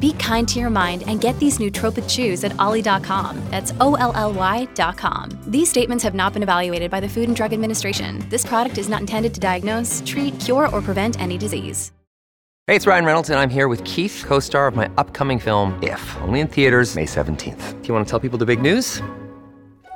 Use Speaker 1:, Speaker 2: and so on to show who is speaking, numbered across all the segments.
Speaker 1: Be kind to your mind and get these nootropic chews at olly.com. That's O L L Y.com. These statements have not been evaluated by the Food and Drug Administration. This product is not intended to diagnose, treat, cure, or prevent any disease.
Speaker 2: Hey, it's Ryan Reynolds, and I'm here with Keith, co star of my upcoming film, If, only in theaters, May 17th. Do you want to tell people the big news?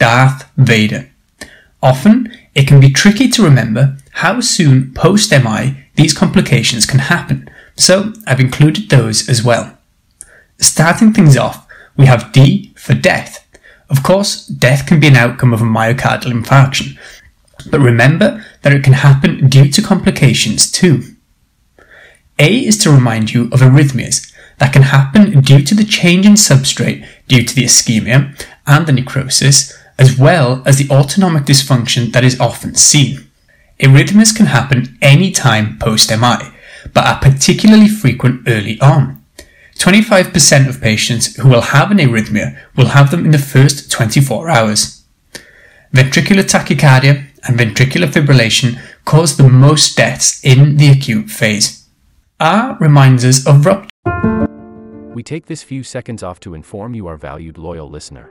Speaker 3: Darth Vader. Often, it can be tricky to remember how soon post MI these complications can happen, so I've included those as well. Starting things off, we have D for death. Of course, death can be an outcome of a myocardial infarction, but remember that it can happen due to complications too. A is to remind you of arrhythmias that can happen due to the change in substrate due to the ischemia and the necrosis, as well as the autonomic dysfunction that is often seen. Arrhythmias can happen any time post MI, but are particularly frequent early on. 25% of patients who will have an arrhythmia will have them in the first 24 hours. Ventricular tachycardia and ventricular fibrillation cause the most deaths in the acute phase. R reminds us of rupture.
Speaker 4: We take this few seconds off to inform you, our valued loyal listener,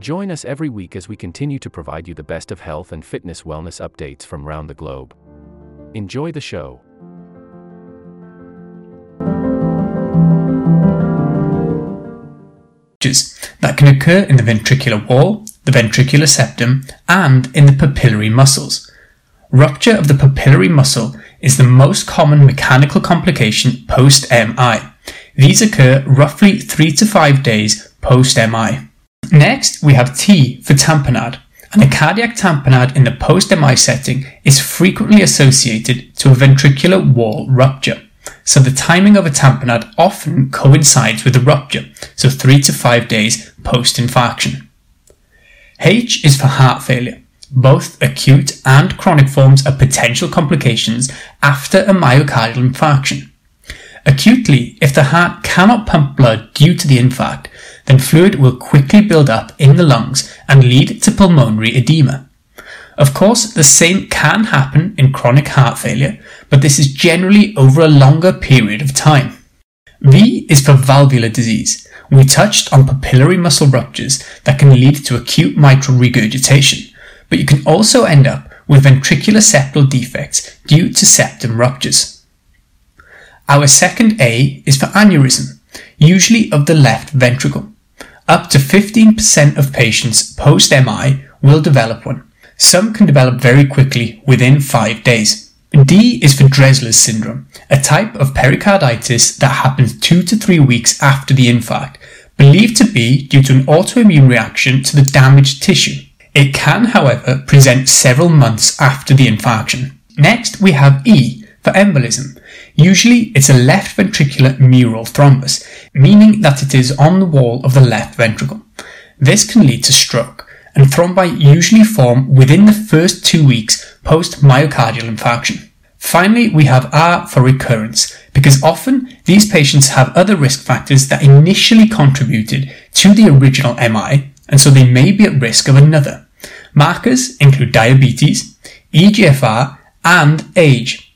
Speaker 4: Join us every week as we continue to provide you the best of health and fitness wellness updates from around the globe. Enjoy the show.
Speaker 3: that can occur in the ventricular wall, the ventricular septum, and in the papillary muscles. Rupture of the papillary muscle is the most common mechanical complication post MI. These occur roughly 3 to 5 days post MI. Next, we have T for tamponade, and a cardiac tamponade in the post MI setting is frequently associated to a ventricular wall rupture. So the timing of a tamponade often coincides with a rupture, so 3 to 5 days post infarction. H is for heart failure. Both acute and chronic forms are potential complications after a myocardial infarction. Acutely, if the heart cannot pump blood due to the infarct, then fluid will quickly build up in the lungs and lead to pulmonary edema. Of course, the same can happen in chronic heart failure, but this is generally over a longer period of time. V is for valvular disease. We touched on papillary muscle ruptures that can lead to acute mitral regurgitation, but you can also end up with ventricular septal defects due to septum ruptures. Our second A is for aneurysm, usually of the left ventricle. Up to 15% of patients post MI will develop one. Some can develop very quickly within 5 days. D is for Dressler's syndrome, a type of pericarditis that happens 2 to 3 weeks after the infarct, believed to be due to an autoimmune reaction to the damaged tissue. It can, however, present several months after the infarction. Next, we have E for embolism, Usually it's a left ventricular mural thrombus, meaning that it is on the wall of the left ventricle. This can lead to stroke, and thrombi usually form within the first two weeks post myocardial infarction. Finally, we have R for recurrence, because often these patients have other risk factors that initially contributed to the original MI, and so they may be at risk of another. Markers include diabetes, EGFR, and age.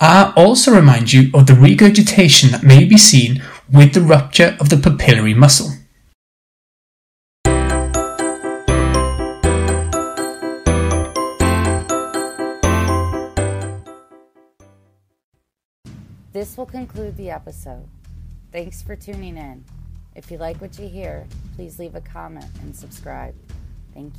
Speaker 3: R also remind you of the regurgitation that may be seen with the rupture of the papillary muscle.
Speaker 5: This will conclude the episode. Thanks for tuning in. If you like what you hear, please leave a comment and subscribe. Thank you.